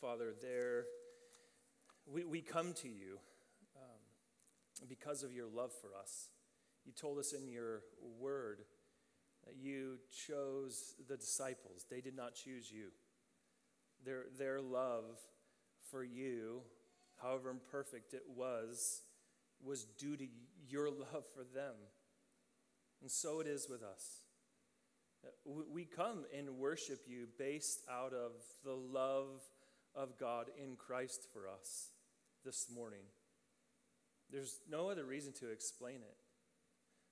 Father, there we, we come to you um, because of your love for us. You told us in your word that you chose the disciples, they did not choose you. Their, their love for you, however imperfect it was, was due to your love for them. And so it is with us. We come and worship you based out of the love of God in Christ for us this morning. There's no other reason to explain it.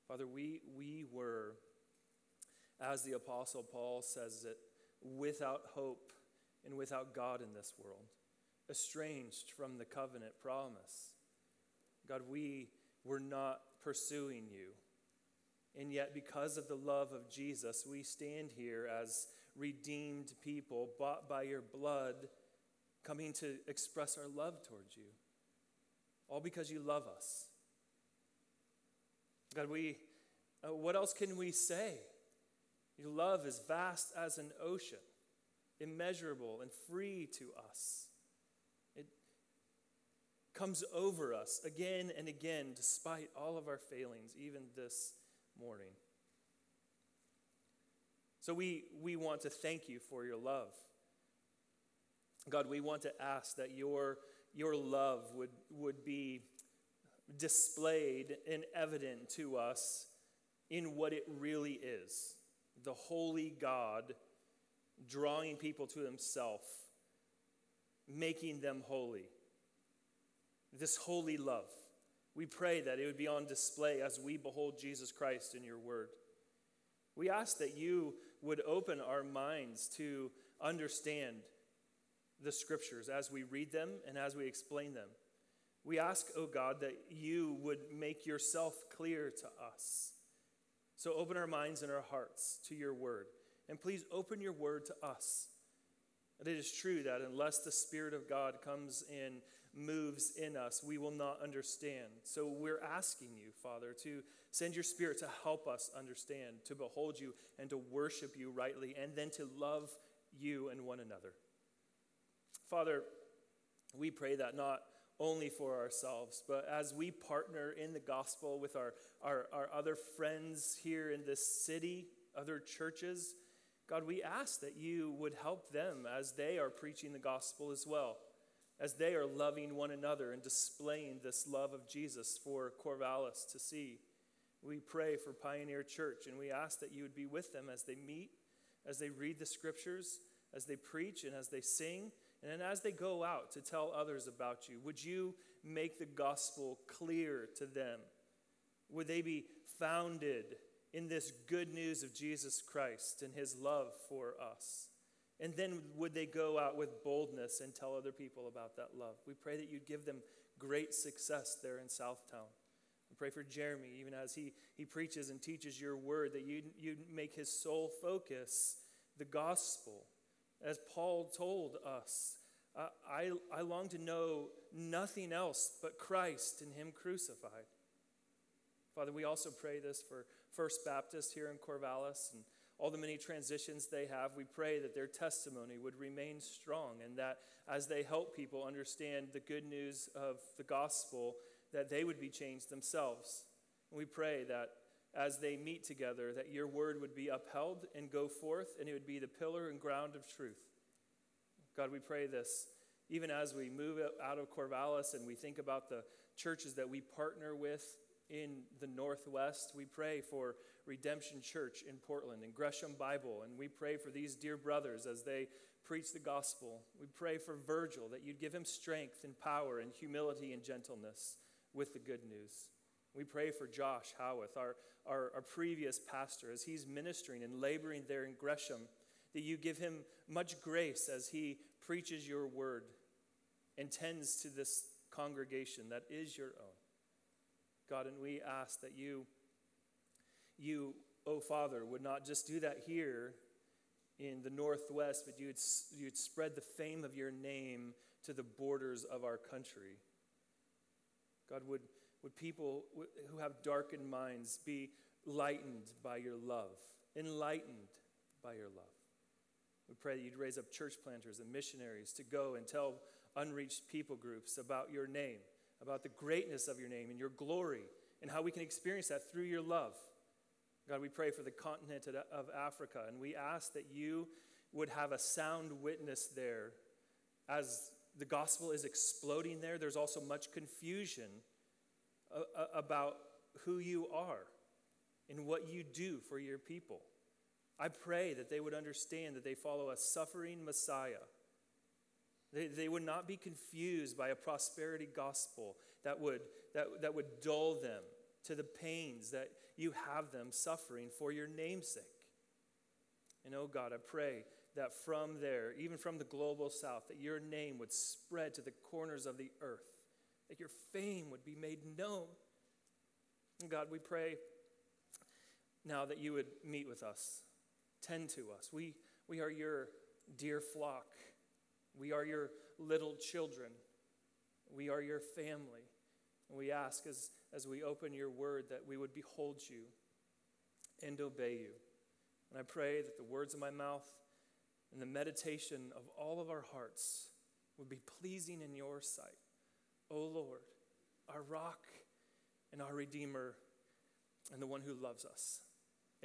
Father, we, we were, as the Apostle Paul says it, without hope and without God in this world, estranged from the covenant promise. God, we were not pursuing you. And yet, because of the love of Jesus, we stand here as redeemed people, bought by your blood, coming to express our love towards you. All because you love us. God, we, uh, what else can we say? Your love is vast as an ocean, immeasurable and free to us. It comes over us again and again, despite all of our failings, even this morning. So we, we want to thank you for your love. God, we want to ask that your, your love would, would be displayed and evident to us in what it really is the holy God drawing people to himself, making them holy. This holy love. We pray that it would be on display as we behold Jesus Christ in your word. We ask that you would open our minds to understand the scriptures as we read them and as we explain them. We ask, O oh God, that you would make yourself clear to us. So open our minds and our hearts to your word. And please open your word to us. And it is true that unless the Spirit of God comes in, moves in us, we will not understand. So we're asking you, Father, to send your Spirit to help us understand, to behold you, and to worship you rightly, and then to love you and one another. Father, we pray that not only for ourselves, but as we partner in the gospel with our, our, our other friends here in this city, other churches, God, we ask that you would help them as they are preaching the gospel as well, as they are loving one another and displaying this love of Jesus for Corvallis to see. We pray for Pioneer Church and we ask that you would be with them as they meet, as they read the scriptures, as they preach, and as they sing and then as they go out to tell others about you, would you make the gospel clear to them? Would they be founded in this good news of Jesus Christ and his love for us? And then would they go out with boldness and tell other people about that love? We pray that you'd give them great success there in Southtown. We pray for Jeremy, even as he, he preaches and teaches your word, that you'd, you'd make his sole focus the gospel as Paul told us, I, I long to know nothing else but Christ and Him crucified. Father, we also pray this for First Baptist here in Corvallis and all the many transitions they have. We pray that their testimony would remain strong and that as they help people understand the good news of the gospel, that they would be changed themselves. And we pray that as they meet together, that your word would be upheld and go forth, and it would be the pillar and ground of truth. God, we pray this even as we move out of Corvallis and we think about the churches that we partner with in the Northwest. We pray for Redemption Church in Portland and Gresham Bible, and we pray for these dear brothers as they preach the gospel. We pray for Virgil that you'd give him strength and power and humility and gentleness with the good news. We pray for Josh Howarth, our, our, our, previous pastor, as he's ministering and laboring there in Gresham, that you give him much grace as he preaches your word and tends to this congregation that is your own. God, and we ask that you, you, oh Father, would not just do that here in the Northwest, but you'd, you'd spread the fame of your name to the borders of our country. God, would would people who have darkened minds be lightened by your love, enlightened by your love? We pray that you'd raise up church planters and missionaries to go and tell unreached people groups about your name, about the greatness of your name and your glory, and how we can experience that through your love. God, we pray for the continent of Africa, and we ask that you would have a sound witness there. As the gospel is exploding there, there's also much confusion about who you are and what you do for your people. I pray that they would understand that they follow a suffering Messiah. They, they would not be confused by a prosperity gospel that would, that, that would dull them to the pains that you have them suffering for your namesake. And oh God, I pray that from there, even from the global south, that your name would spread to the corners of the earth, that your fame would be made known. And God, we pray now that you would meet with us, tend to us. We, we are your dear flock, we are your little children, we are your family. And we ask as, as we open your word that we would behold you and obey you. And I pray that the words of my mouth and the meditation of all of our hearts would be pleasing in your sight. O Lord, our rock and our Redeemer, and the one who loves us.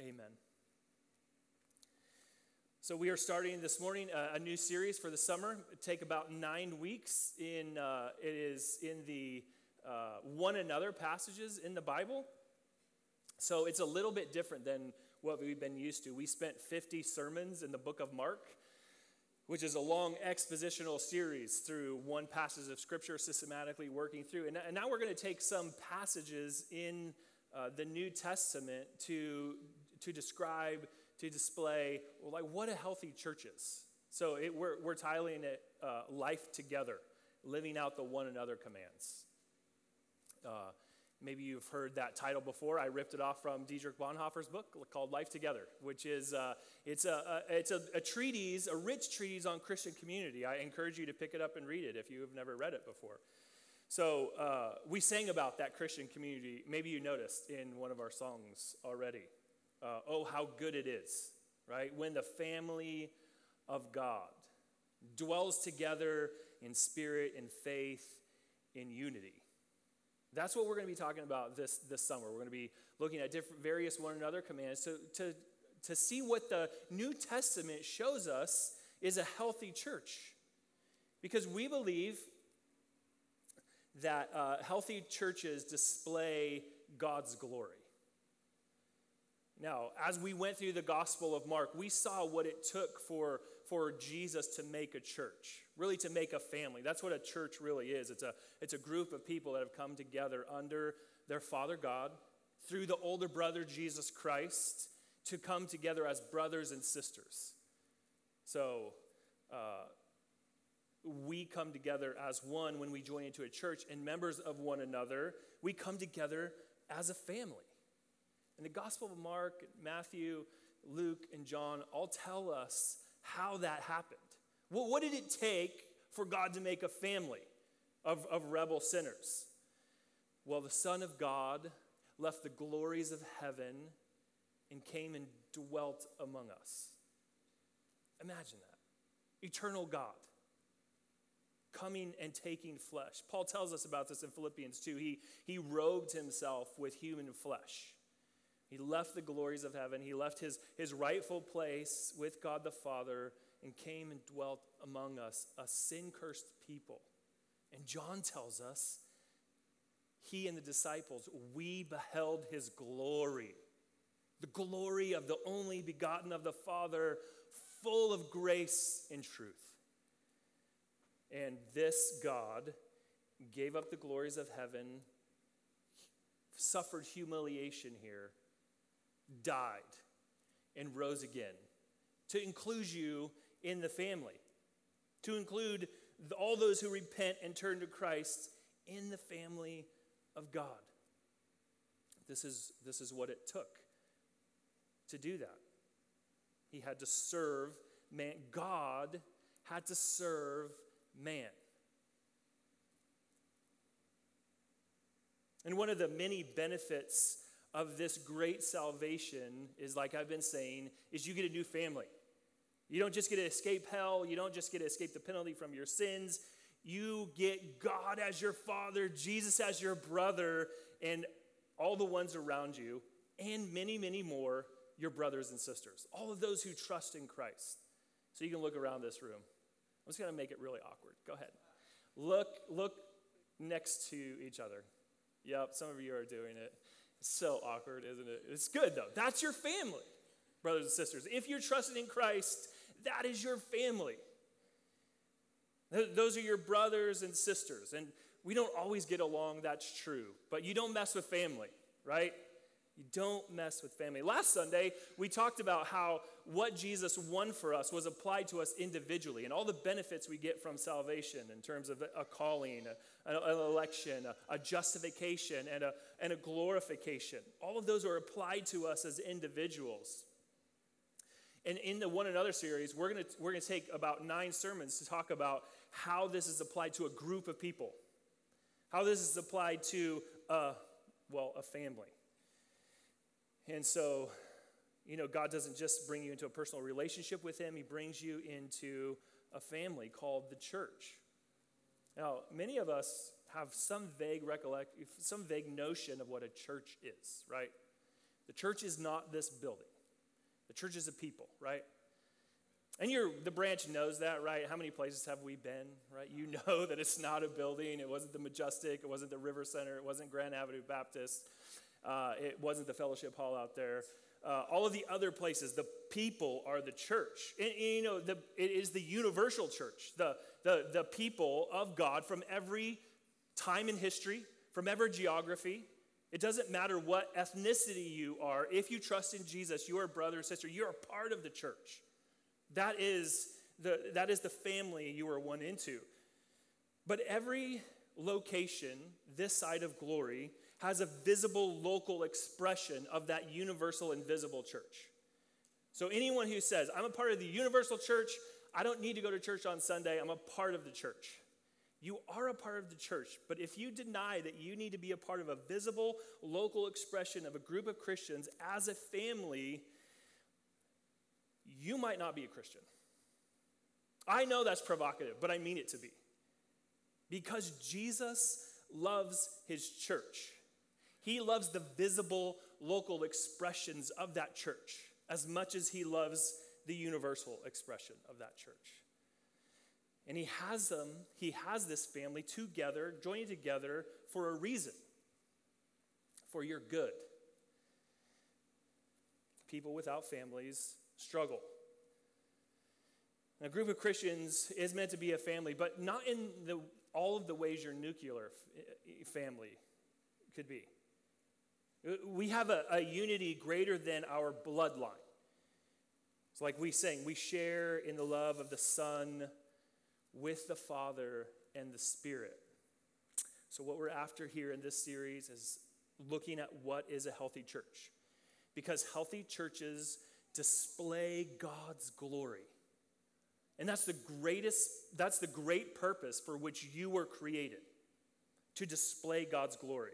Amen. So, we are starting this morning uh, a new series for the summer. It take about nine weeks. In uh, it is in the uh, one another passages in the Bible. So it's a little bit different than what we've been used to. We spent 50 sermons in the book of Mark, which is a long expositional series through one passage of scripture, systematically working through. And, and now we're going to take some passages in uh, the New Testament to, to describe, to display, well, like what a healthy church is. So it, we're, we're titling it uh, Life Together, Living Out the One Another Commands. Uh, maybe you've heard that title before. I ripped it off from Dietrich Bonhoeffer's book called Life Together, which is uh, it's, a, a it's a, a, treatise, a rich treatise on Christian community. I encourage you to pick it up and read it if you have never read it before. So uh, we sang about that Christian community. Maybe you noticed in one of our songs already. Uh, oh, how good it is, right? When the family of God dwells together in spirit, in faith, in unity. That's what we're going to be talking about this, this summer. We're going to be looking at different various one another commands to, to, to see what the New Testament shows us is a healthy church. Because we believe that uh, healthy churches display God's glory. Now, as we went through the Gospel of Mark, we saw what it took for, for Jesus to make a church really to make a family. That's what a church really is. It's a, it's a group of people that have come together under their Father God, through the older brother Jesus Christ, to come together as brothers and sisters. So, uh, we come together as one when we join into a church and members of one another. We come together as a family. And the Gospel of Mark, Matthew, Luke, and John all tell us how that happened. Well, what did it take for God to make a family of, of rebel sinners? Well, the Son of God left the glories of heaven and came and dwelt among us. Imagine that. Eternal God coming and taking flesh. Paul tells us about this in Philippians 2. He, he robed himself with human flesh. He left the glories of heaven. He left his, his rightful place with God the Father and came and dwelt among us, a sin cursed people. And John tells us, he and the disciples, we beheld his glory. The glory of the only begotten of the Father, full of grace and truth. And this God gave up the glories of heaven, suffered humiliation here, died, and rose again to include you in the family, to include all those who repent and turn to Christ in the family of God. This is, this is what it took to do that. He had to serve man. God had to serve man. And one of the many benefits of this great salvation is, like I've been saying, is you get a new family. You don't just get to escape hell, you don't just get to escape the penalty from your sins. You get God as your father, Jesus as your brother, and all the ones around you, and many, many more, your brothers and sisters. All of those who trust in Christ. So you can look around this room. I'm just going to make it really awkward. Go ahead. Look, look next to each other. Yep, some of you are doing it. So awkward, isn't it? It's good though. That's your family, brothers and sisters. If you're trusting in Christ, that is your family. Those are your brothers and sisters. And we don't always get along, that's true. But you don't mess with family, right? You don't mess with family. Last Sunday, we talked about how what Jesus won for us was applied to us individually and all the benefits we get from salvation in terms of a calling, an election, a justification, and a, and a glorification. All of those are applied to us as individuals. And in the One Another series, we're going we're going to take about nine sermons to talk about how this is applied to a group of people, how this is applied to, a, well, a family. And so, you know, God doesn't just bring you into a personal relationship with Him, He brings you into a family called the church. Now, many of us have some vague recollect, some vague notion of what a church is, right? The church is not this building. The church is a people, right? And you're, the branch knows that, right? How many places have we been, right? You know that it's not a building. It wasn't the Majestic. It wasn't the River Center. It wasn't Grand Avenue Baptist. Uh, it wasn't the Fellowship Hall out there. Uh, all of the other places, the people are the church. And, and, you know, the, it is the universal church, the, the, the people of God from every time in history, from every geography, it doesn't matter what ethnicity you are. If you trust in Jesus, you are brother or sister. You're part of the church. That is the, that is the family you are one into. But every location this side of glory has a visible local expression of that universal invisible church. So anyone who says, I'm a part of the universal church, I don't need to go to church on Sunday, I'm a part of the church. You are a part of the church, but if you deny that you need to be a part of a visible local expression of a group of Christians as a family, you might not be a Christian. I know that's provocative, but I mean it to be. Because Jesus loves his church. He loves the visible local expressions of that church as much as he loves the universal expression of that church. And he has them, he has this family together, joining together for a reason for your good. People without families struggle. a group of Christians is meant to be a family, but not in the, all of the ways your nuclear f- eh, eh, family could be. We have a, a unity greater than our bloodline. It's like we sing, we share in the love of the Son with the Father and the Spirit. So, what we're after here in this series is looking at what is a healthy church. Because healthy churches display God's glory. And that's the greatest, that's the great purpose for which you were created to display God's glory.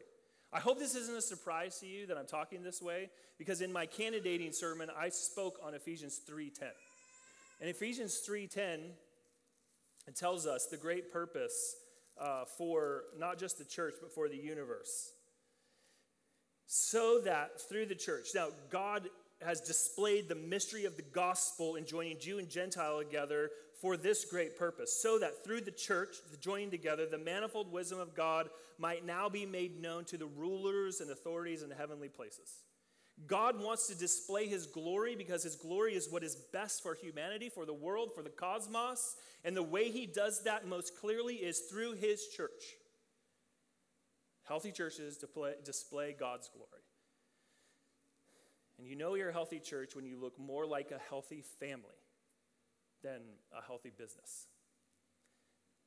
I hope this isn't a surprise to you that I'm talking this way, because in my candidating sermon, I spoke on Ephesians 3:10. And Ephesians 3:10 it tells us the great purpose uh, for not just the church, but for the universe. So that through the church, now God has displayed the mystery of the gospel in joining Jew and Gentile together for this great purpose, so that through the church, the joining together, the manifold wisdom of God might now be made known to the rulers and authorities in heavenly places. God wants to display his glory because his glory is what is best for humanity, for the world, for the cosmos. And the way he does that most clearly is through his church. Healthy churches display God's glory. And you know you're a healthy church when you look more like a healthy family than a healthy business.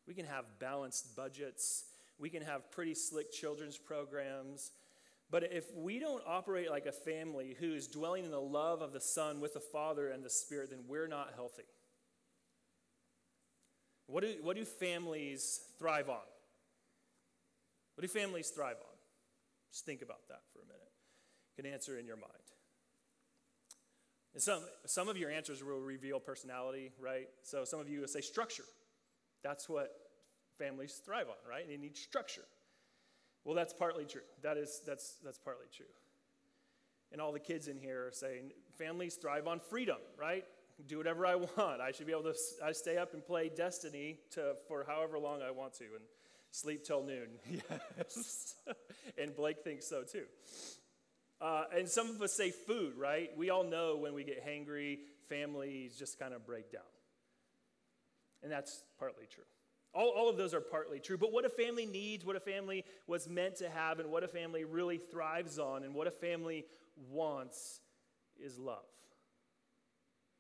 We can have balanced budgets, we can have pretty slick children's programs. But if we don't operate like a family who is dwelling in the love of the Son with the Father and the Spirit, then we're not healthy. What do, what do families thrive on? What do families thrive on? Just think about that for a minute. You can answer in your mind. And some, some of your answers will reveal personality, right? So some of you will say structure. That's what families thrive on, right? They need structure. Well, that's partly true. That is, that's, that's partly true. And all the kids in here are saying families thrive on freedom, right? Do whatever I want. I should be able to I stay up and play Destiny to, for however long I want to and sleep till noon. Yes. and Blake thinks so too. Uh, and some of us say food, right? We all know when we get hangry, families just kind of break down. And that's partly true. All, all of those are partly true. But what a family needs, what a family was meant to have, and what a family really thrives on, and what a family wants is love.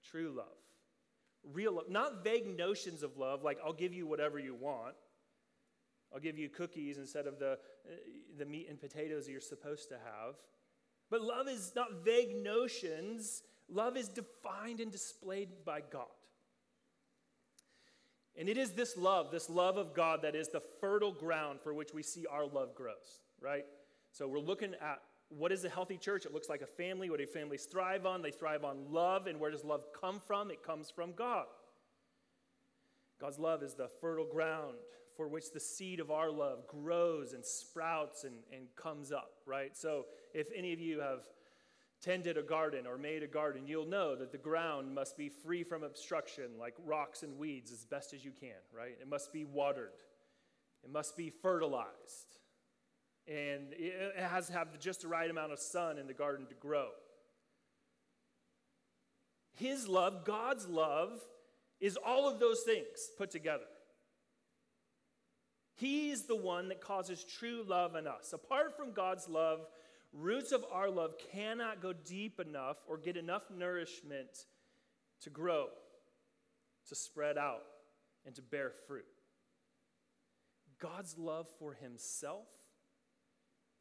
True love. Real love. Not vague notions of love, like I'll give you whatever you want. I'll give you cookies instead of the, uh, the meat and potatoes you're supposed to have. But love is not vague notions, love is defined and displayed by God. And it is this love, this love of God, that is the fertile ground for which we see our love grows, right? So we're looking at what is a healthy church? It looks like a family. What do families thrive on? They thrive on love. And where does love come from? It comes from God. God's love is the fertile ground for which the seed of our love grows and sprouts and, and comes up, right? So if any of you have tended a garden or made a garden, you'll know that the ground must be free from obstruction, like rocks and weeds, as best as you can, right? It must be watered, it must be fertilized, and it has to have just the right amount of sun in the garden to grow. His love, God's love, is all of those things put together. He's the one that causes true love in us. Apart from God's love, roots of our love cannot go deep enough or get enough nourishment to grow, to spread out, and to bear fruit. God's love for Himself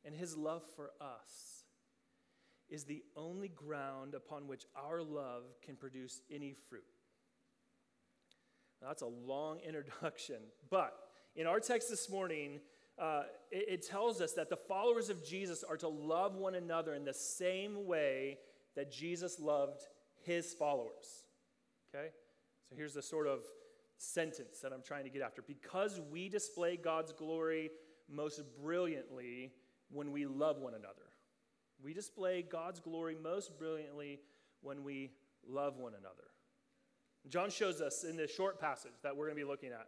and His love for us is the only ground upon which our love can produce any fruit. Now, that's a long introduction, but in our text this morning, uh, it, it tells us that the followers of Jesus are to love one another in the same way that Jesus loved his followers. Okay? So here's the sort of sentence that I'm trying to get after. Because we display God's glory most brilliantly when we love one another. We display God's glory most brilliantly when we love one another. John shows us in this short passage that we're going to be looking at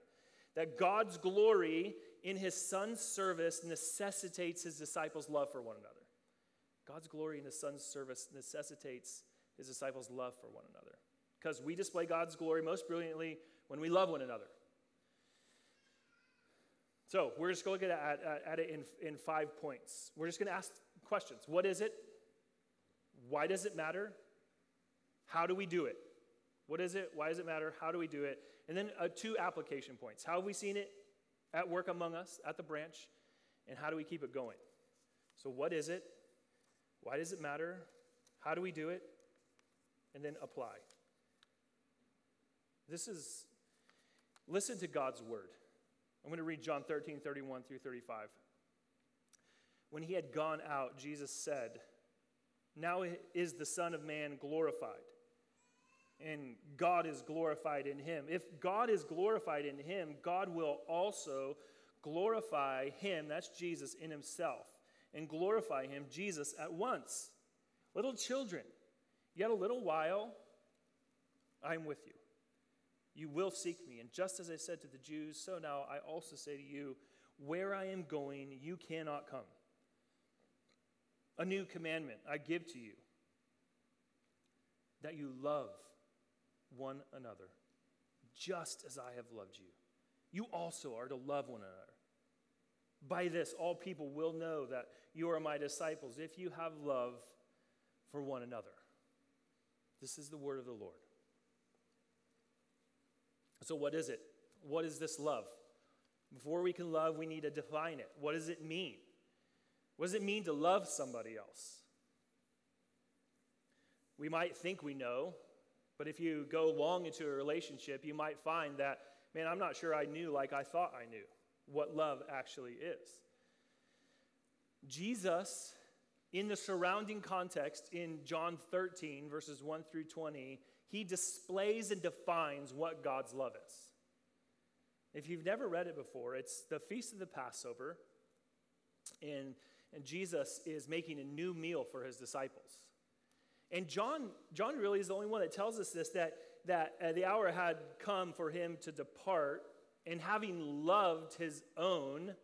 that God's glory in his son's service necessitates his disciples' love for one another. God's glory in his son's service necessitates his disciples' love for one another. Because we display God's glory most brilliantly when we love one another. So we're just going to look at, at, at it in, in five points. We're just going to ask questions What is it? Why does it matter? How do we do it? What is it? Why does it matter? How do we do it? And then uh, two application points. How have we seen it at work among us at the branch? And how do we keep it going? So, what is it? Why does it matter? How do we do it? And then apply. This is, listen to God's word. I'm going to read John 13, 31 through 35. When he had gone out, Jesus said, Now is the Son of Man glorified and God is glorified in him. If God is glorified in him, God will also glorify him, that's Jesus, in himself, and glorify him, Jesus, at once. Little children, yet a little while, I'm with you. You will seek me. And just as I said to the Jews, so now I also say to you, where I am going, you cannot come. A new commandment I give to you that you love one another, just as I have loved you. You also are to love one another. By this, all people will know that you are my disciples if you have love for one another. This is the word of the Lord. So, what is it? What is this love? Before we can love, we need to define it. What does it mean? What does it mean to love somebody else? We might think we know, but if you go long into a relationship, you might find that, man, I'm not sure I knew like I thought I knew what love actually is. Jesus in the surrounding context in John 13, verses 1 through 20, he displays and defines what God's love is. If you've never read it before, it's the Feast of the Passover, and, and Jesus is making a new meal for his disciples. And John, John really is the only one that tells us this that, that uh, the hour had come for him to depart, and having loved his own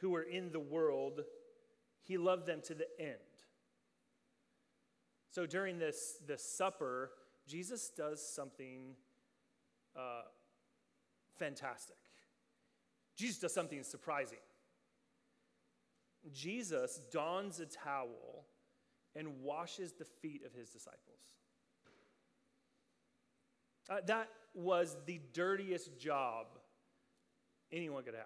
who were in the world, he loved them to the end. So during this, this supper, Jesus does something uh, fantastic. Jesus does something surprising. Jesus dons a towel and washes the feet of his disciples. Uh, that was the dirtiest job anyone could have.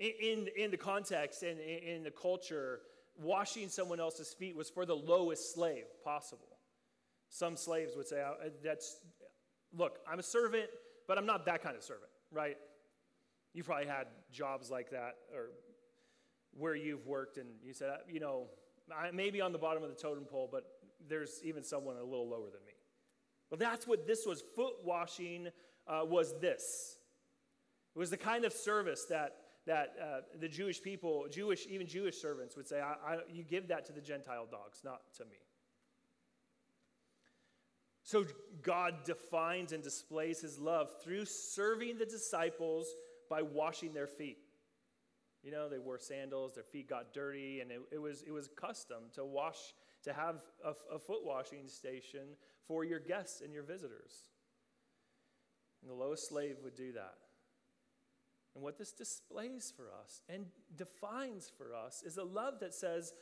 In, in, in the context and in, in the culture, washing someone else's feet was for the lowest slave possible. Some slaves would say, uh, That's, look, I'm a servant, but I'm not that kind of servant, right? You probably had jobs like that or where you've worked and you said, you know, I may be on the bottom of the totem pole, but there's even someone a little lower than me. Well, that's what this was. Foot washing uh, was this. It was the kind of service that that uh, the Jewish people, Jewish, even Jewish servants would say, I, I, You give that to the Gentile dogs, not to me. So God defines and displays his love through serving the disciples by washing their feet. You know, they wore sandals, their feet got dirty, and it, it was, it was custom to wash, to have a, a foot washing station for your guests and your visitors. And the lowest slave would do that. And what this displays for us and defines for us is a love that says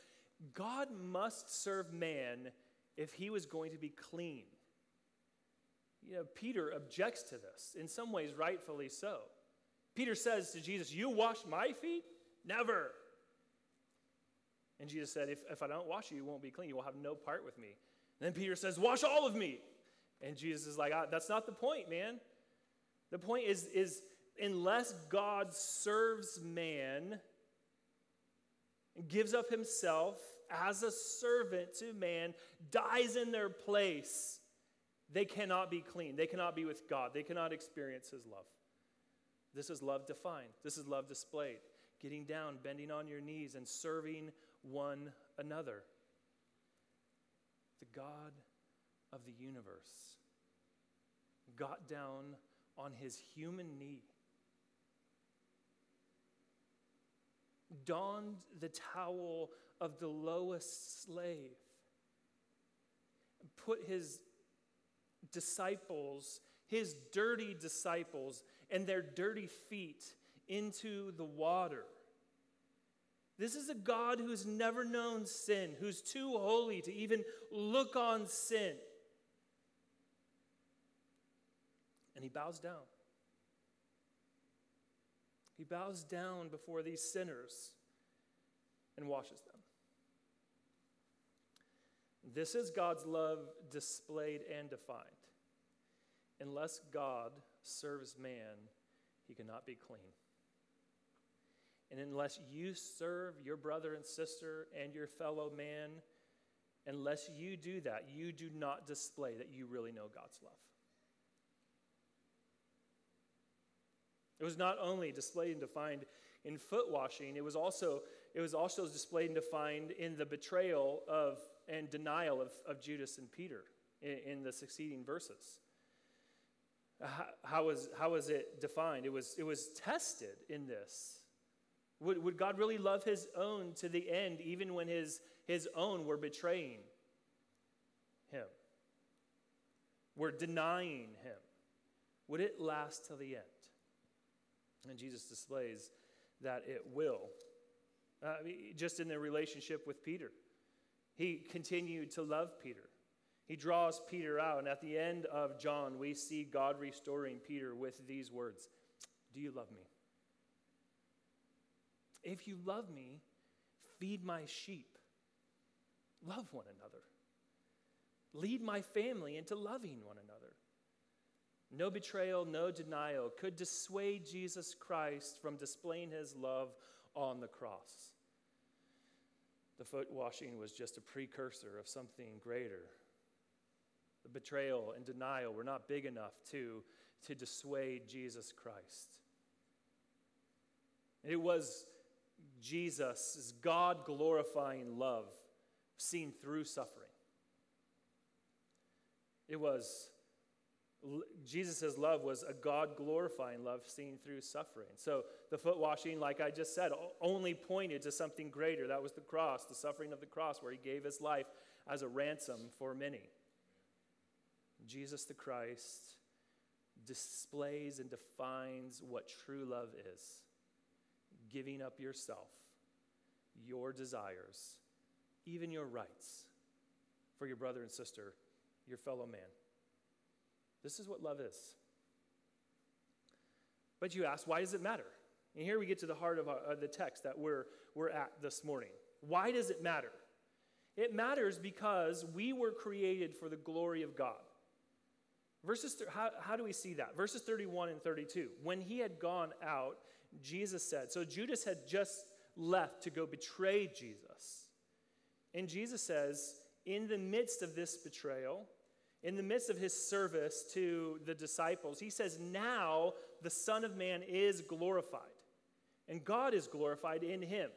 God must serve man if he was going to be clean. You know, Peter objects to this, in some ways, rightfully so. Peter says to Jesus, You wash my feet? Never. And Jesus said, If, if I don't wash you, you won't be clean. You will have no part with me. And then Peter says, Wash all of me. And Jesus is like, ah, That's not the point, man. The point is, is unless God serves man, and gives up himself as a servant to man, dies in their place, they cannot be clean. They cannot be with God. They cannot experience his love. This is love defined. This is love displayed. Getting down, bending on your knees, and serving one another. The God of the universe got down on his human knee donned the towel of the lowest slave, put his disciples, his dirty disciples, and their dirty feet into the water. This is a God who's never known sin, who's too holy to even look on sin. And he bows down. He bows down before these sinners and washes them. This is God's love displayed and defined. Unless God serves man, he cannot be clean. And unless you serve your brother and sister and your fellow man, unless you do that, you do not display that you really know God's love. It was not only displayed and defined in foot washing, it was also, it was also displayed and defined in the betrayal of and denial of, of Judas and Peter in, in the succeeding verses. How, how, was, how was it defined? It was, it was tested in this. Would, would God really love his own to the end, even when his, his own were betraying him? Were denying him? Would it last till the end? And Jesus displays that it will. Uh, just in the relationship with Peter, he continued to love Peter. He draws Peter out. And at the end of John, we see God restoring Peter with these words Do you love me? If you love me, feed my sheep. Love one another. Lead my family into loving one another. No betrayal, no denial could dissuade Jesus Christ from displaying his love on the cross. The foot washing was just a precursor of something greater. Betrayal and denial were not big enough to, to dissuade Jesus Christ. It was Jesus' God glorifying love seen through suffering. It was Jesus' love was a God glorifying love seen through suffering. So the foot washing, like I just said, only pointed to something greater. That was the cross, the suffering of the cross, where he gave his life as a ransom for many. Jesus the Christ displays and defines what true love is giving up yourself, your desires, even your rights for your brother and sister, your fellow man. This is what love is. But you ask, why does it matter? And here we get to the heart of, our, of the text that we're, we're at this morning. Why does it matter? It matters because we were created for the glory of God. Verses, th- how, how do we see that? Verses 31 and 32. When he had gone out, Jesus said, so Judas had just left to go betray Jesus. And Jesus says, in the midst of this betrayal, in the midst of his service to the disciples, he says, Now the Son of Man is glorified, and God is glorified in him.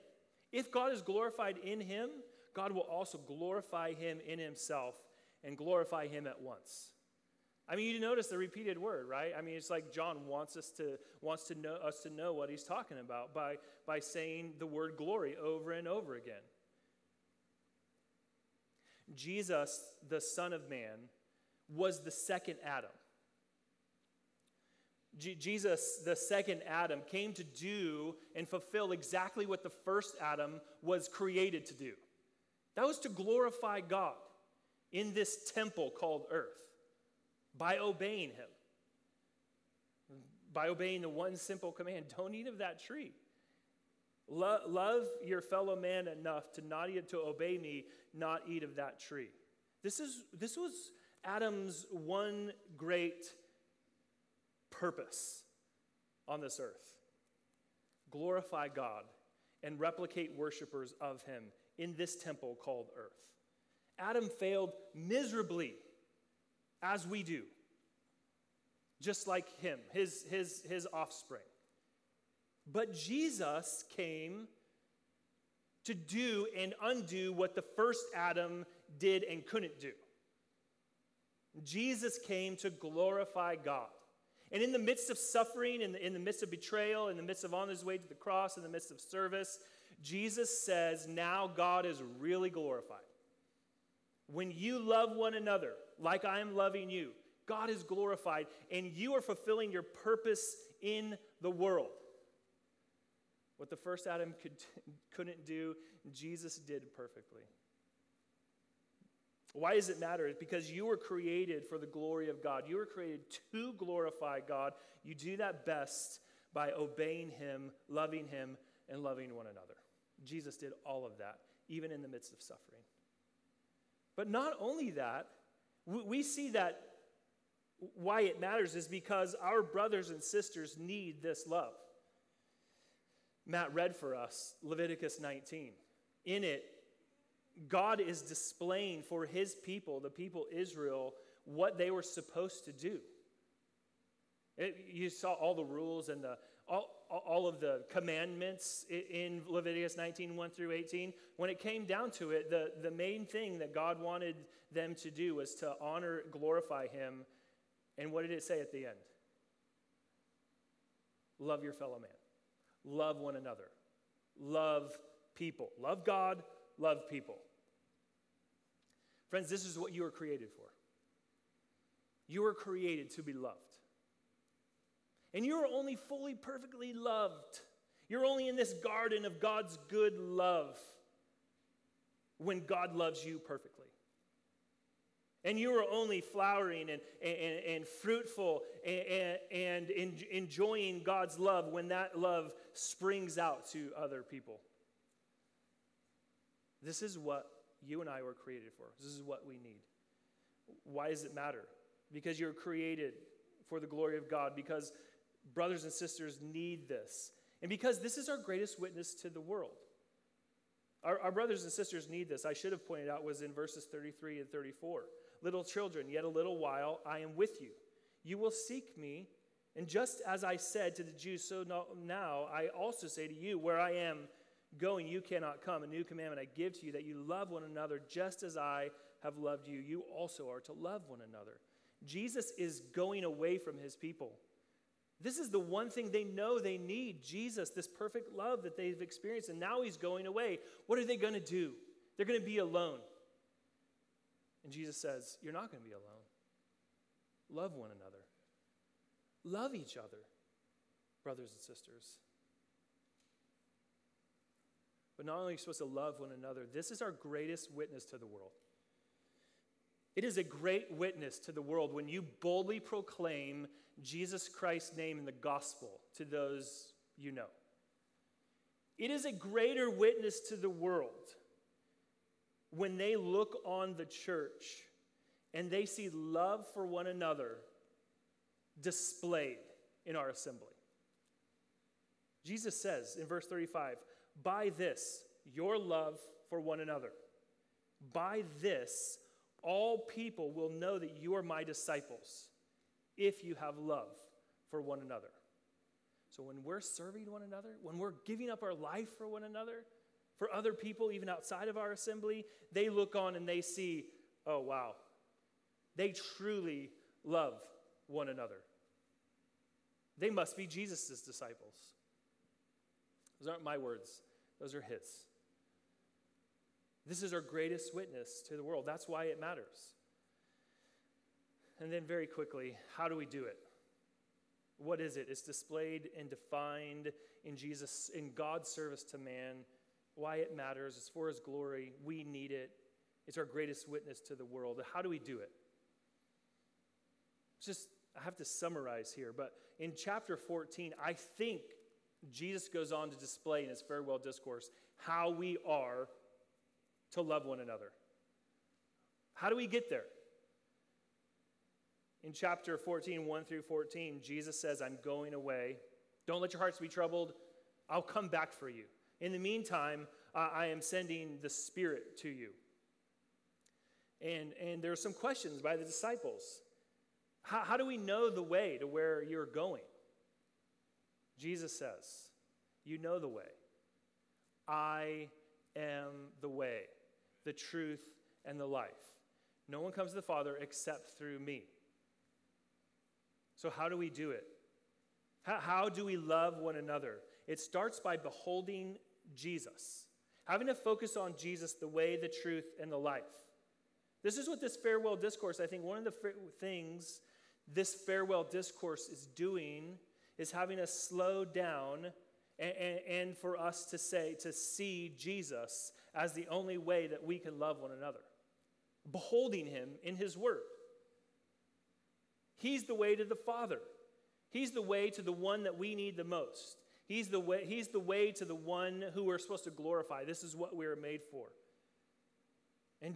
If God is glorified in him, God will also glorify him in himself and glorify him at once. I mean, you notice the repeated word, right? I mean, it's like John wants us to wants to know us to know what he's talking about by by saying the word glory over and over again. Jesus, the Son of Man, was the second Adam. Jesus, the second Adam, came to do and fulfill exactly what the first Adam was created to do. That was to glorify God in this temple called earth by obeying Him, by obeying the one simple command don't eat of that tree. Lo- love your fellow man enough to not eat, to obey me, not eat of that tree. This, is, this was Adam's one great purpose on this earth glorify God and replicate worshipers of Him in this temple called earth. Adam failed miserably, as we do, just like him, his, his, his offspring. But Jesus came to do and undo what the first Adam did and couldn't do. Jesus came to glorify God. And in the midst of suffering, in the, in the midst of betrayal, in the midst of on his way to the cross, in the midst of service, Jesus says, Now God is really glorified. When you love one another like I am loving you, God is glorified, and you are fulfilling your purpose in the world. What the first Adam could, couldn't do, Jesus did perfectly. Why does it matter? It's because you were created for the glory of God. You were created to glorify God. You do that best by obeying Him, loving Him, and loving one another. Jesus did all of that, even in the midst of suffering. But not only that, we see that why it matters is because our brothers and sisters need this love. Matt read for us Leviticus 19. In it, God is displaying for his people, the people Israel, what they were supposed to do. It, you saw all the rules and the, all, all of the commandments in Leviticus 19, 1 through 18. When it came down to it, the, the main thing that God wanted them to do was to honor, glorify him. And what did it say at the end? Love your fellow man. Love one another. Love people. Love God, love people. Friends, this is what you were created for. You were created to be loved. And you are only fully, perfectly loved. You're only in this garden of God's good love when God loves you perfectly. And you are only flowering and, and, and fruitful and, and enjoying God's love when that love springs out to other people. This is what you and I were created for. This is what we need. Why does it matter? Because you're created for the glory of God, because brothers and sisters need this, and because this is our greatest witness to the world. Our, our brothers and sisters need this. I should have pointed out was in verses 33 and 34. Little children, yet a little while I am with you. You will seek me, and just as I said to the Jews, so now I also say to you, where I am going, you cannot come. A new commandment I give to you that you love one another just as I have loved you. You also are to love one another. Jesus is going away from his people. This is the one thing they know they need Jesus, this perfect love that they've experienced, and now he's going away. What are they going to do? They're going to be alone. And Jesus says, You're not going to be alone. Love one another, love each other, brothers and sisters. But not only are you supposed to love one another, this is our greatest witness to the world. It is a great witness to the world when you boldly proclaim Jesus Christ's name in the gospel to those you know. It is a greater witness to the world when they look on the church and they see love for one another displayed in our assembly. Jesus says in verse 35, By this, your love for one another, by this, all people will know that you are my disciples if you have love for one another. So when we're serving one another, when we're giving up our life for one another, for other people, even outside of our assembly, they look on and they see, oh, wow, they truly love one another. They must be Jesus' disciples. Those aren't my words, those are his. This is our greatest witness to the world. That's why it matters. And then, very quickly, how do we do it? What is it? It's displayed and defined in Jesus, in God's service to man, why it matters. It's for his glory. We need it. It's our greatest witness to the world. How do we do it? Just, I have to summarize here, but in chapter 14, I think Jesus goes on to display in his farewell discourse how we are to love one another. How do we get there? In chapter 14, 1 through 14, Jesus says, I'm going away. Don't let your hearts be troubled. I'll come back for you. In the meantime, uh, I am sending the Spirit to you. And, and there are some questions by the disciples. How, how do we know the way to where you're going? Jesus says, You know the way. I am the way the truth, and the life. No one comes to the Father except through me. So, how do we do it? How, how do we love one another? It starts by beholding Jesus, having to focus on Jesus, the way, the truth, and the life. This is what this farewell discourse, I think, one of the things this farewell discourse is doing is having us slow down and, and, and for us to say, to see Jesus as the only way that we can love one another, beholding him in his word. He's the way to the Father. He's the way to the one that we need the most. He's the way, he's the way to the one who we're supposed to glorify. This is what we are made for. And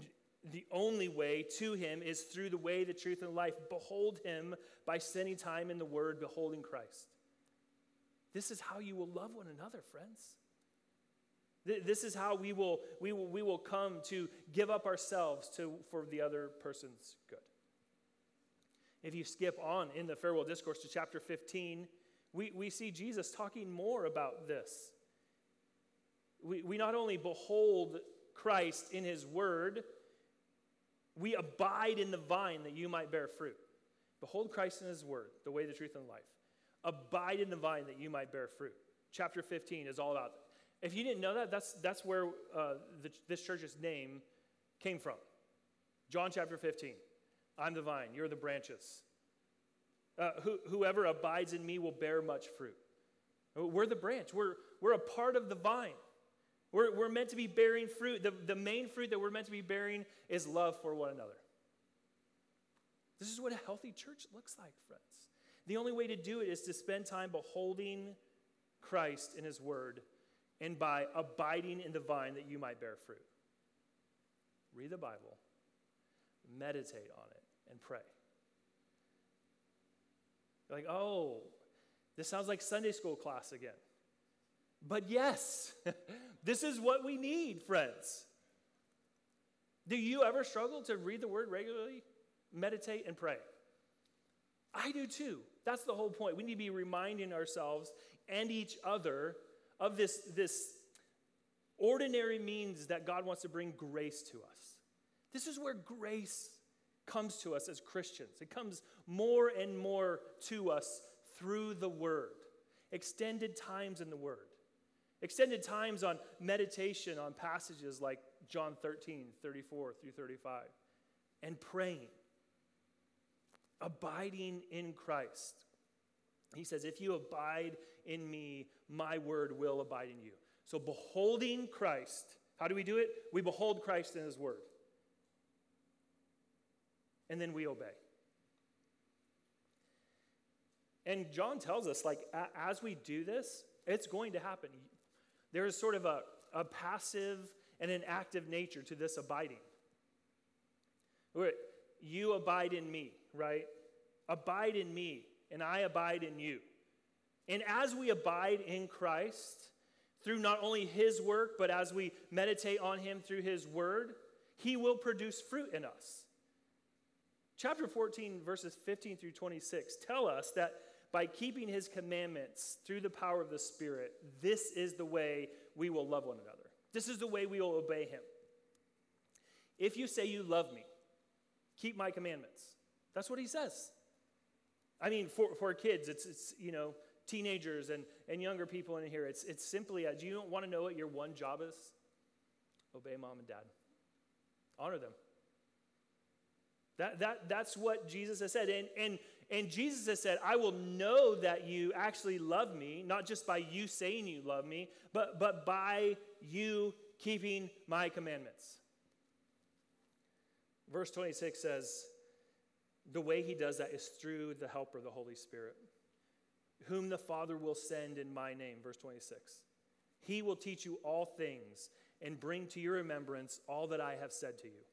the only way to him is through the way, the truth, and life. Behold him by spending time in the word, beholding Christ. This is how you will love one another, friends. This is how we will, we will, we will come to give up ourselves to, for the other person's good. If you skip on in the farewell discourse to chapter 15, we, we see Jesus talking more about this. We, we not only behold Christ in his word, we abide in the vine that you might bear fruit. Behold Christ in his word, the way, the truth, and life. Abide in the vine that you might bear fruit. Chapter 15 is all about that. if you didn't know that, that's, that's where uh, the, this church's name came from. John chapter 15. I'm the vine, you're the branches. Uh, who, whoever abides in me will bear much fruit. We're the branch, we're, we're a part of the vine. We're, we're meant to be bearing fruit. The, the main fruit that we're meant to be bearing is love for one another. This is what a healthy church looks like, friends. The only way to do it is to spend time beholding Christ in His Word and by abiding in the vine that you might bear fruit. Read the Bible, meditate on it, and pray. You're like, oh, this sounds like Sunday school class again. But yes, this is what we need, friends. Do you ever struggle to read the word regularly, meditate, and pray? I do too. That's the whole point. We need to be reminding ourselves and each other of this, this ordinary means that God wants to bring grace to us. This is where grace comes to us as Christians. It comes more and more to us through the Word, extended times in the Word, extended times on meditation on passages like John 13, 34 through 35, and praying, abiding in Christ. He says, If you abide in me, my word will abide in you. So, beholding Christ, how do we do it? We behold Christ in his word. And then we obey. And John tells us, like, as we do this, it's going to happen. There's sort of a, a passive and an active nature to this abiding. You abide in me, right? Abide in me, and I abide in you. And as we abide in Christ, through not only his work, but as we meditate on him through his word, he will produce fruit in us. Chapter 14, verses 15 through 26 tell us that by keeping his commandments through the power of the Spirit, this is the way we will love one another. This is the way we will obey him. If you say you love me, keep my commandments. That's what he says. I mean, for, for kids, it's, it's, you know, teenagers and, and younger people in here, it's, it's simply, you do you want to know what your one job is? Obey mom and dad. Honor them. That, that, that's what Jesus has said. And, and, and Jesus has said, I will know that you actually love me, not just by you saying you love me, but, but by you keeping my commandments. Verse 26 says, the way he does that is through the helper, of the Holy Spirit whom the Father will send in my name. Verse 26. He will teach you all things and bring to your remembrance all that I have said to you.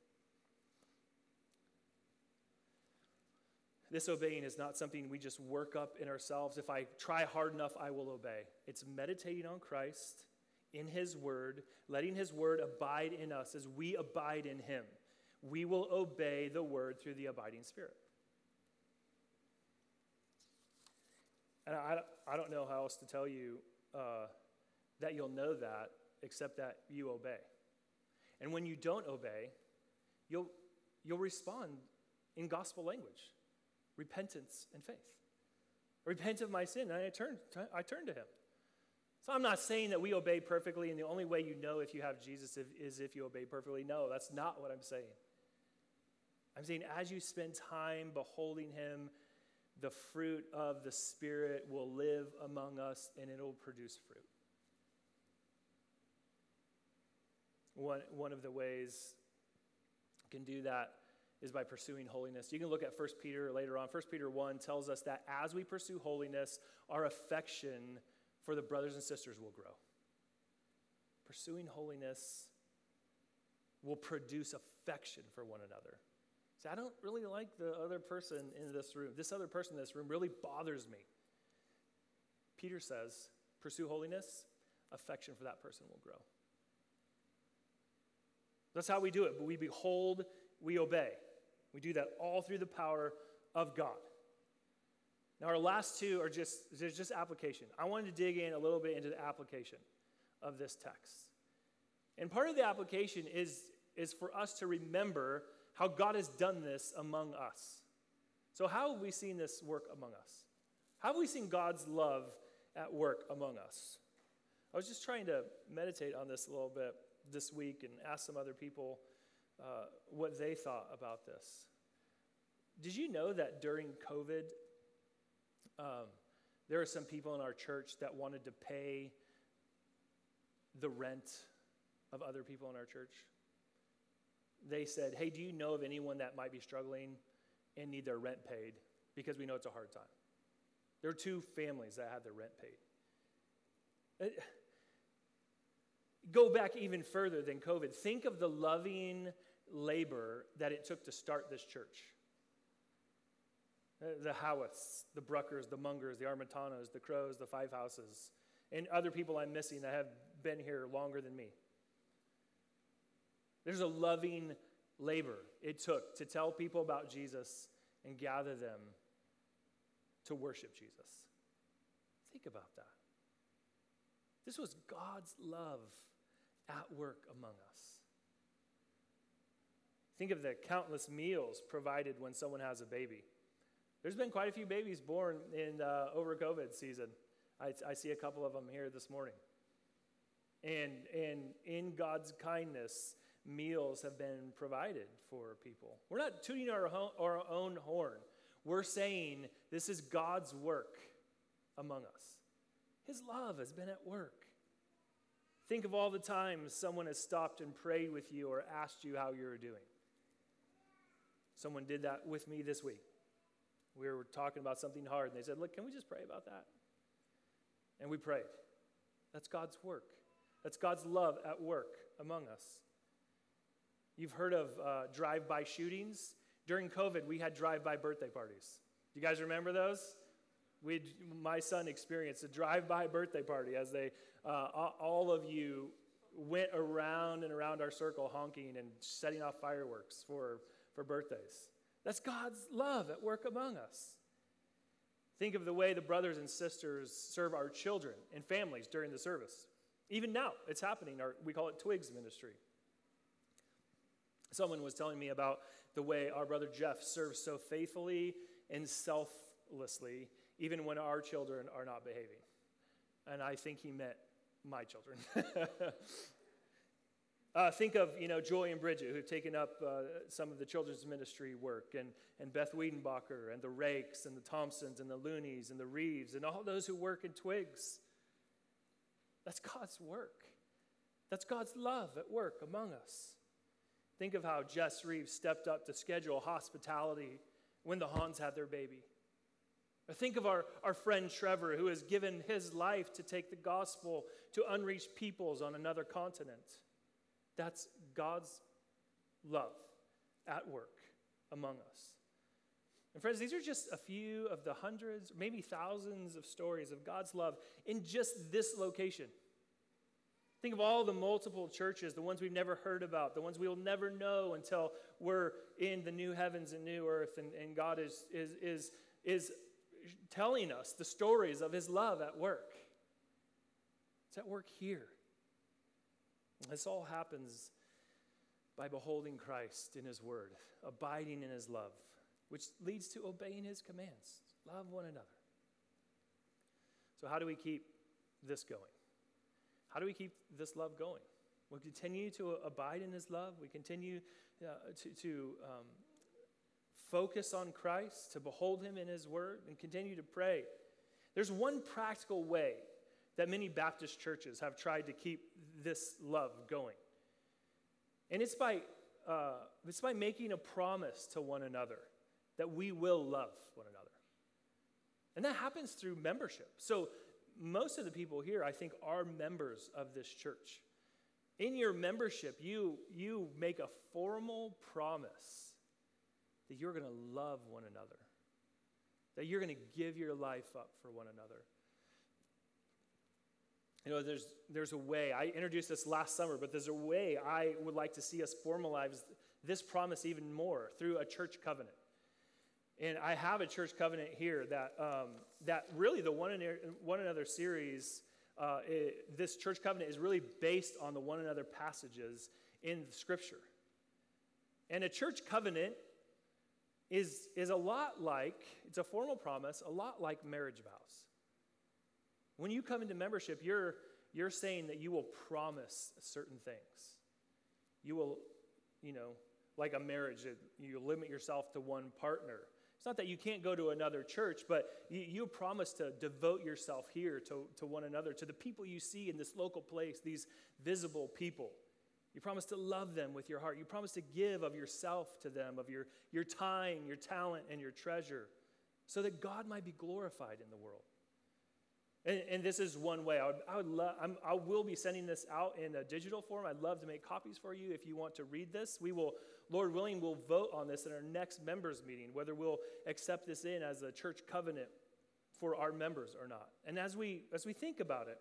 This obeying is not something we just work up in ourselves. If I try hard enough, I will obey. It's meditating on Christ in His Word, letting His Word abide in us as we abide in Him. We will obey the Word through the abiding Spirit. And I, I don't know how else to tell you uh, that you'll know that except that you obey. And when you don't obey, you'll, you'll respond in gospel language repentance and faith. I Repent of my sin, and I turn, I turn to him. So I'm not saying that we obey perfectly, and the only way you know if you have Jesus is if you obey perfectly. No, that's not what I'm saying. I'm saying as you spend time beholding him, the fruit of the Spirit will live among us and it'll produce fruit. One, one of the ways you can do that is by pursuing holiness. You can look at 1 Peter later on. 1 Peter 1 tells us that as we pursue holiness, our affection for the brothers and sisters will grow. Pursuing holiness will produce affection for one another. See, I don't really like the other person in this room. This other person in this room really bothers me. Peter says, pursue holiness, affection for that person will grow. That's how we do it. But we behold, we obey. We do that all through the power of God. Now, our last two are just, there's just application. I wanted to dig in a little bit into the application of this text. And part of the application is, is for us to remember how God has done this among us. So, how have we seen this work among us? How have we seen God's love at work among us? I was just trying to meditate on this a little bit this week and ask some other people uh, what they thought about this. Did you know that during COVID, um, there are some people in our church that wanted to pay the rent of other people in our church? They said, Hey, do you know of anyone that might be struggling and need their rent paid? Because we know it's a hard time. There are two families that had their rent paid. Uh, go back even further than COVID. Think of the loving labor that it took to start this church. Uh, the Howarths, the Bruckers, the Mungers, the Armitanos, the Crows, the Five Houses, and other people I'm missing that have been here longer than me. There's a loving labor it took to tell people about Jesus and gather them to worship Jesus. Think about that. This was God's love at work among us. Think of the countless meals provided when someone has a baby. There's been quite a few babies born in uh, over COVID season. I, I see a couple of them here this morning. And, and in God's kindness, meals have been provided for people. We're not tooting our, our own horn. We're saying this is God's work among us. His love has been at work. Think of all the times someone has stopped and prayed with you or asked you how you're doing. Someone did that with me this week. We were talking about something hard, and they said, Look, can we just pray about that? And we prayed. That's God's work. That's God's love at work among us. You've heard of uh, drive by shootings. During COVID, we had drive by birthday parties. Do you guys remember those? we my son experienced a drive by birthday party as they, uh, all of you went around and around our circle honking and setting off fireworks for, for birthdays. That's God's love at work among us. Think of the way the brothers and sisters serve our children and families during the service. Even now, it's happening. Our, we call it Twigs Ministry. Someone was telling me about the way our brother Jeff serves so faithfully and selflessly, even when our children are not behaving. And I think he meant my children. Uh, think of, you know, Joy and Bridget, who've taken up uh, some of the children's ministry work, and, and Beth Wiedenbacher, and the Rakes, and the Thompsons, and the Loonies, and the Reeves, and all those who work in Twigs. That's God's work. That's God's love at work among us. Think of how Jess Reeves stepped up to schedule hospitality when the Hans had their baby. Or think of our, our friend Trevor, who has given his life to take the gospel to unreached peoples on another continent. That's God's love at work among us. And friends, these are just a few of the hundreds, maybe thousands of stories of God's love in just this location. Think of all the multiple churches, the ones we've never heard about, the ones we'll never know until we're in the new heavens and new earth, and, and God is, is, is, is telling us the stories of his love at work. It's at work here. This all happens by beholding Christ in His Word, abiding in His love, which leads to obeying His commands. Love one another. So, how do we keep this going? How do we keep this love going? We continue to abide in His love. We continue uh, to, to um, focus on Christ, to behold Him in His Word, and continue to pray. There's one practical way that many Baptist churches have tried to keep this love going. And it's by, uh, it's by making a promise to one another that we will love one another. And that happens through membership. So, most of the people here, I think, are members of this church. In your membership, you, you make a formal promise that you're going to love one another, that you're going to give your life up for one another. You know, there's, there's a way, I introduced this last summer, but there's a way I would like to see us formalize this promise even more through a church covenant. And I have a church covenant here that, um, that really the one, another, one another series, uh, it, this church covenant is really based on the one another passages in Scripture. And a church covenant is, is a lot like, it's a formal promise, a lot like marriage vows. When you come into membership, you're, you're saying that you will promise certain things. You will, you know, like a marriage, you limit yourself to one partner. It's not that you can't go to another church, but you, you promise to devote yourself here to, to one another, to the people you see in this local place, these visible people. You promise to love them with your heart. You promise to give of yourself to them, of your, your time, your talent, and your treasure, so that God might be glorified in the world. And, and, this is one way. I, would, I, would love, I'm, I will be sending this out in a digital form. I'd love to make copies for you if you want to read this. We will, Lord willing, we'll vote on this in our next members meeting, whether we'll accept this in as a church covenant for our members or not. And as we, as we think about it,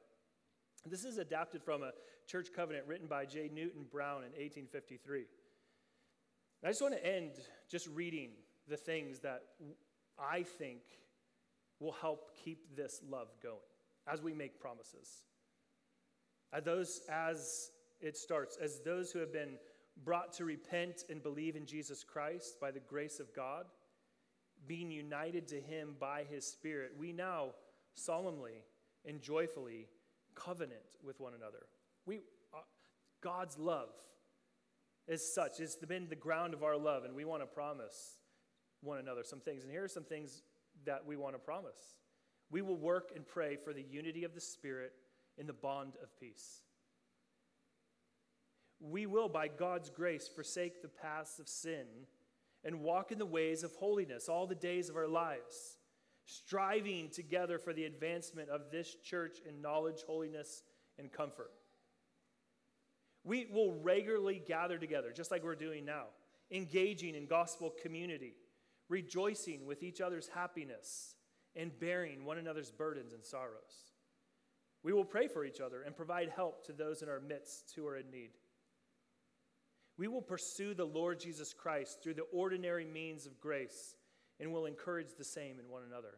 This is adapted from a church covenant written by J. Newton Brown in 1853. I just want to end just reading the things that I think will help keep this love going as we make promises. As those, as it starts, as those who have been brought to repent and believe in Jesus Christ by the grace of God, being united to Him by His Spirit, we now solemnly and joyfully covenant with one another. We, uh, God's love is such, it's been the ground of our love, and we want to promise one another some things. And here are some things that we want to promise. We will work and pray for the unity of the Spirit in the bond of peace. We will, by God's grace, forsake the paths of sin and walk in the ways of holiness all the days of our lives, striving together for the advancement of this church in knowledge, holiness, and comfort. We will regularly gather together, just like we're doing now, engaging in gospel community, rejoicing with each other's happiness, and bearing one another's burdens and sorrows. We will pray for each other and provide help to those in our midst who are in need. We will pursue the Lord Jesus Christ through the ordinary means of grace and will encourage the same in one another.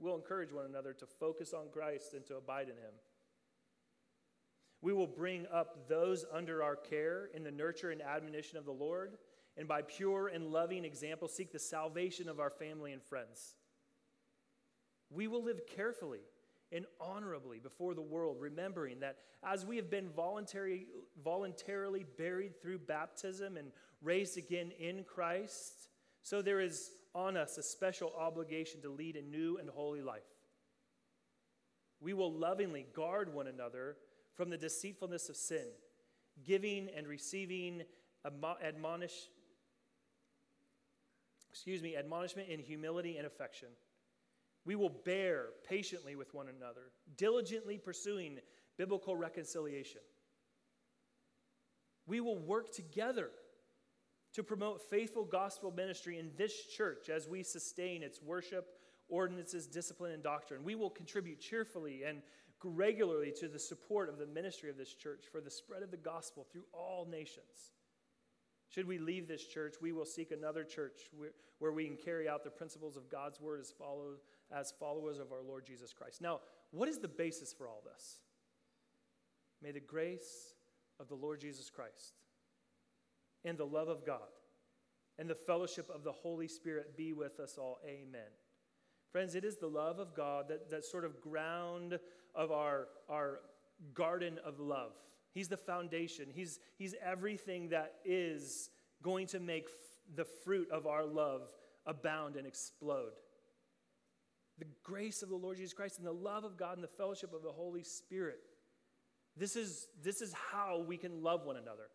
We'll encourage one another to focus on Christ and to abide in Him. We will bring up those under our care in the nurture and admonition of the Lord, and by pure and loving example, seek the salvation of our family and friends. We will live carefully and honorably before the world, remembering that as we have been voluntary, voluntarily buried through baptism and raised again in Christ, so there is on us a special obligation to lead a new and holy life. We will lovingly guard one another from the deceitfulness of sin, giving and receiving admonish, excuse me, admonishment in humility and affection we will bear patiently with one another, diligently pursuing biblical reconciliation. We will work together to promote faithful gospel ministry in this church as we sustain its worship, ordinances, discipline, and doctrine. We will contribute cheerfully and regularly to the support of the ministry of this church for the spread of the gospel through all nations. Should we leave this church, we will seek another church where, where we can carry out the principles of God's word as, follow, as followers of our Lord Jesus Christ. Now, what is the basis for all this? May the grace of the Lord Jesus Christ and the love of God and the fellowship of the Holy Spirit be with us all. Amen. Friends, it is the love of God that, that sort of ground of our, our garden of love. He's the foundation. He's, he's everything that is going to make f- the fruit of our love abound and explode. The grace of the Lord Jesus Christ and the love of God and the fellowship of the Holy Spirit. This is, this is how we can love one another.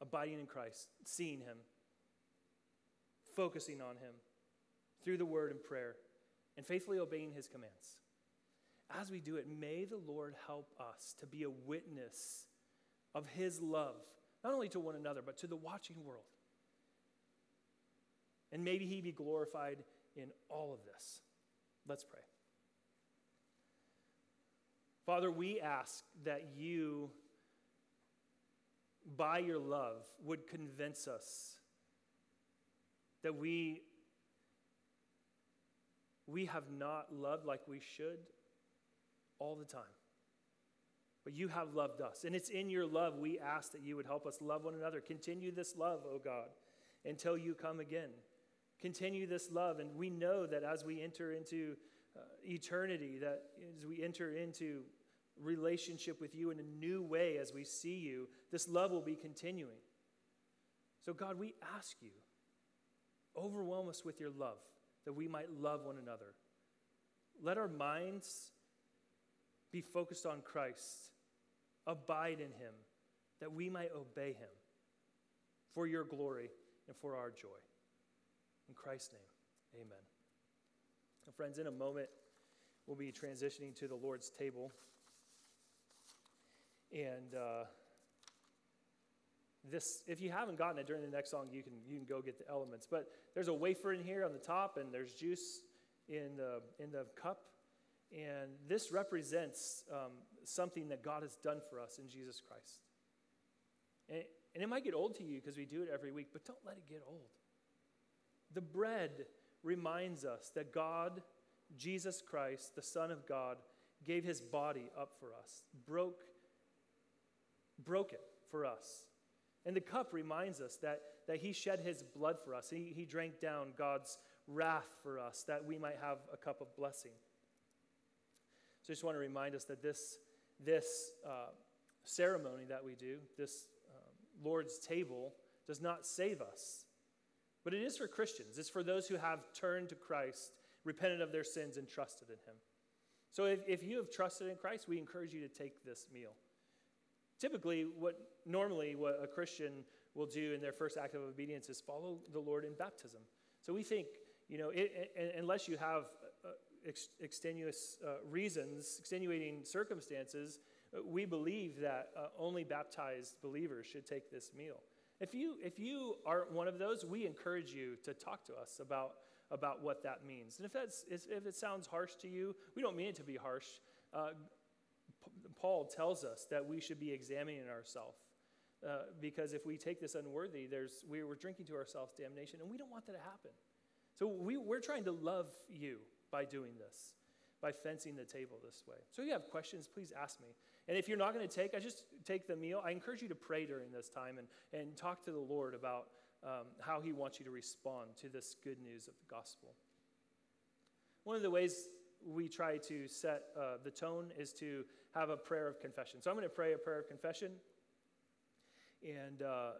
Abiding in Christ, seeing Him, focusing on Him through the word and prayer, and faithfully obeying His commands as we do it, may the Lord help us to be a witness of His love, not only to one another, but to the watching world. And maybe He be glorified in all of this. Let's pray. Father, we ask that you, by your love, would convince us that we, we have not loved like we should all the time. But you have loved us. And it's in your love we ask that you would help us love one another. Continue this love, O God, until you come again. Continue this love. And we know that as we enter into uh, eternity, that as we enter into relationship with you in a new way as we see you, this love will be continuing. So, God, we ask you, overwhelm us with your love that we might love one another. Let our minds be focused on Christ, abide in him, that we might obey him for your glory and for our joy. In Christ's name, amen. And friends, in a moment, we'll be transitioning to the Lord's table. And uh, this, if you haven't gotten it during the next song, you can, you can go get the elements. But there's a wafer in here on the top, and there's juice in the, in the cup. And this represents um, something that God has done for us in Jesus Christ. And, and it might get old to you because we do it every week, but don't let it get old. The bread reminds us that God, Jesus Christ, the Son of God, gave his body up for us, broke, broke it for us. And the cup reminds us that, that he shed his blood for us. He, he drank down God's wrath for us that we might have a cup of blessing. So I just want to remind us that this, this uh, ceremony that we do, this um, Lord's table, does not save us. But it is for Christians. It's for those who have turned to Christ, repented of their sins, and trusted in Him. So if, if you have trusted in Christ, we encourage you to take this meal. Typically, what normally what a Christian will do in their first act of obedience is follow the Lord in baptism. So we think, you know, it, it, unless you have uh, ex- extenuous uh, reasons, extenuating circumstances, uh, we believe that uh, only baptized believers should take this meal. If you, if you aren't one of those, we encourage you to talk to us about, about what that means. And if, that's, if it sounds harsh to you, we don't mean it to be harsh. Uh, Paul tells us that we should be examining ourselves. Uh, because if we take this unworthy, there's, we, we're drinking to ourselves damnation, and we don't want that to happen. So we, we're trying to love you by doing this, by fencing the table this way. So if you have questions, please ask me. And if you're not going to take, I just take the meal. I encourage you to pray during this time and, and talk to the Lord about um, how He wants you to respond to this good news of the gospel. One of the ways we try to set uh, the tone is to have a prayer of confession. So I'm going to pray a prayer of confession. And, uh,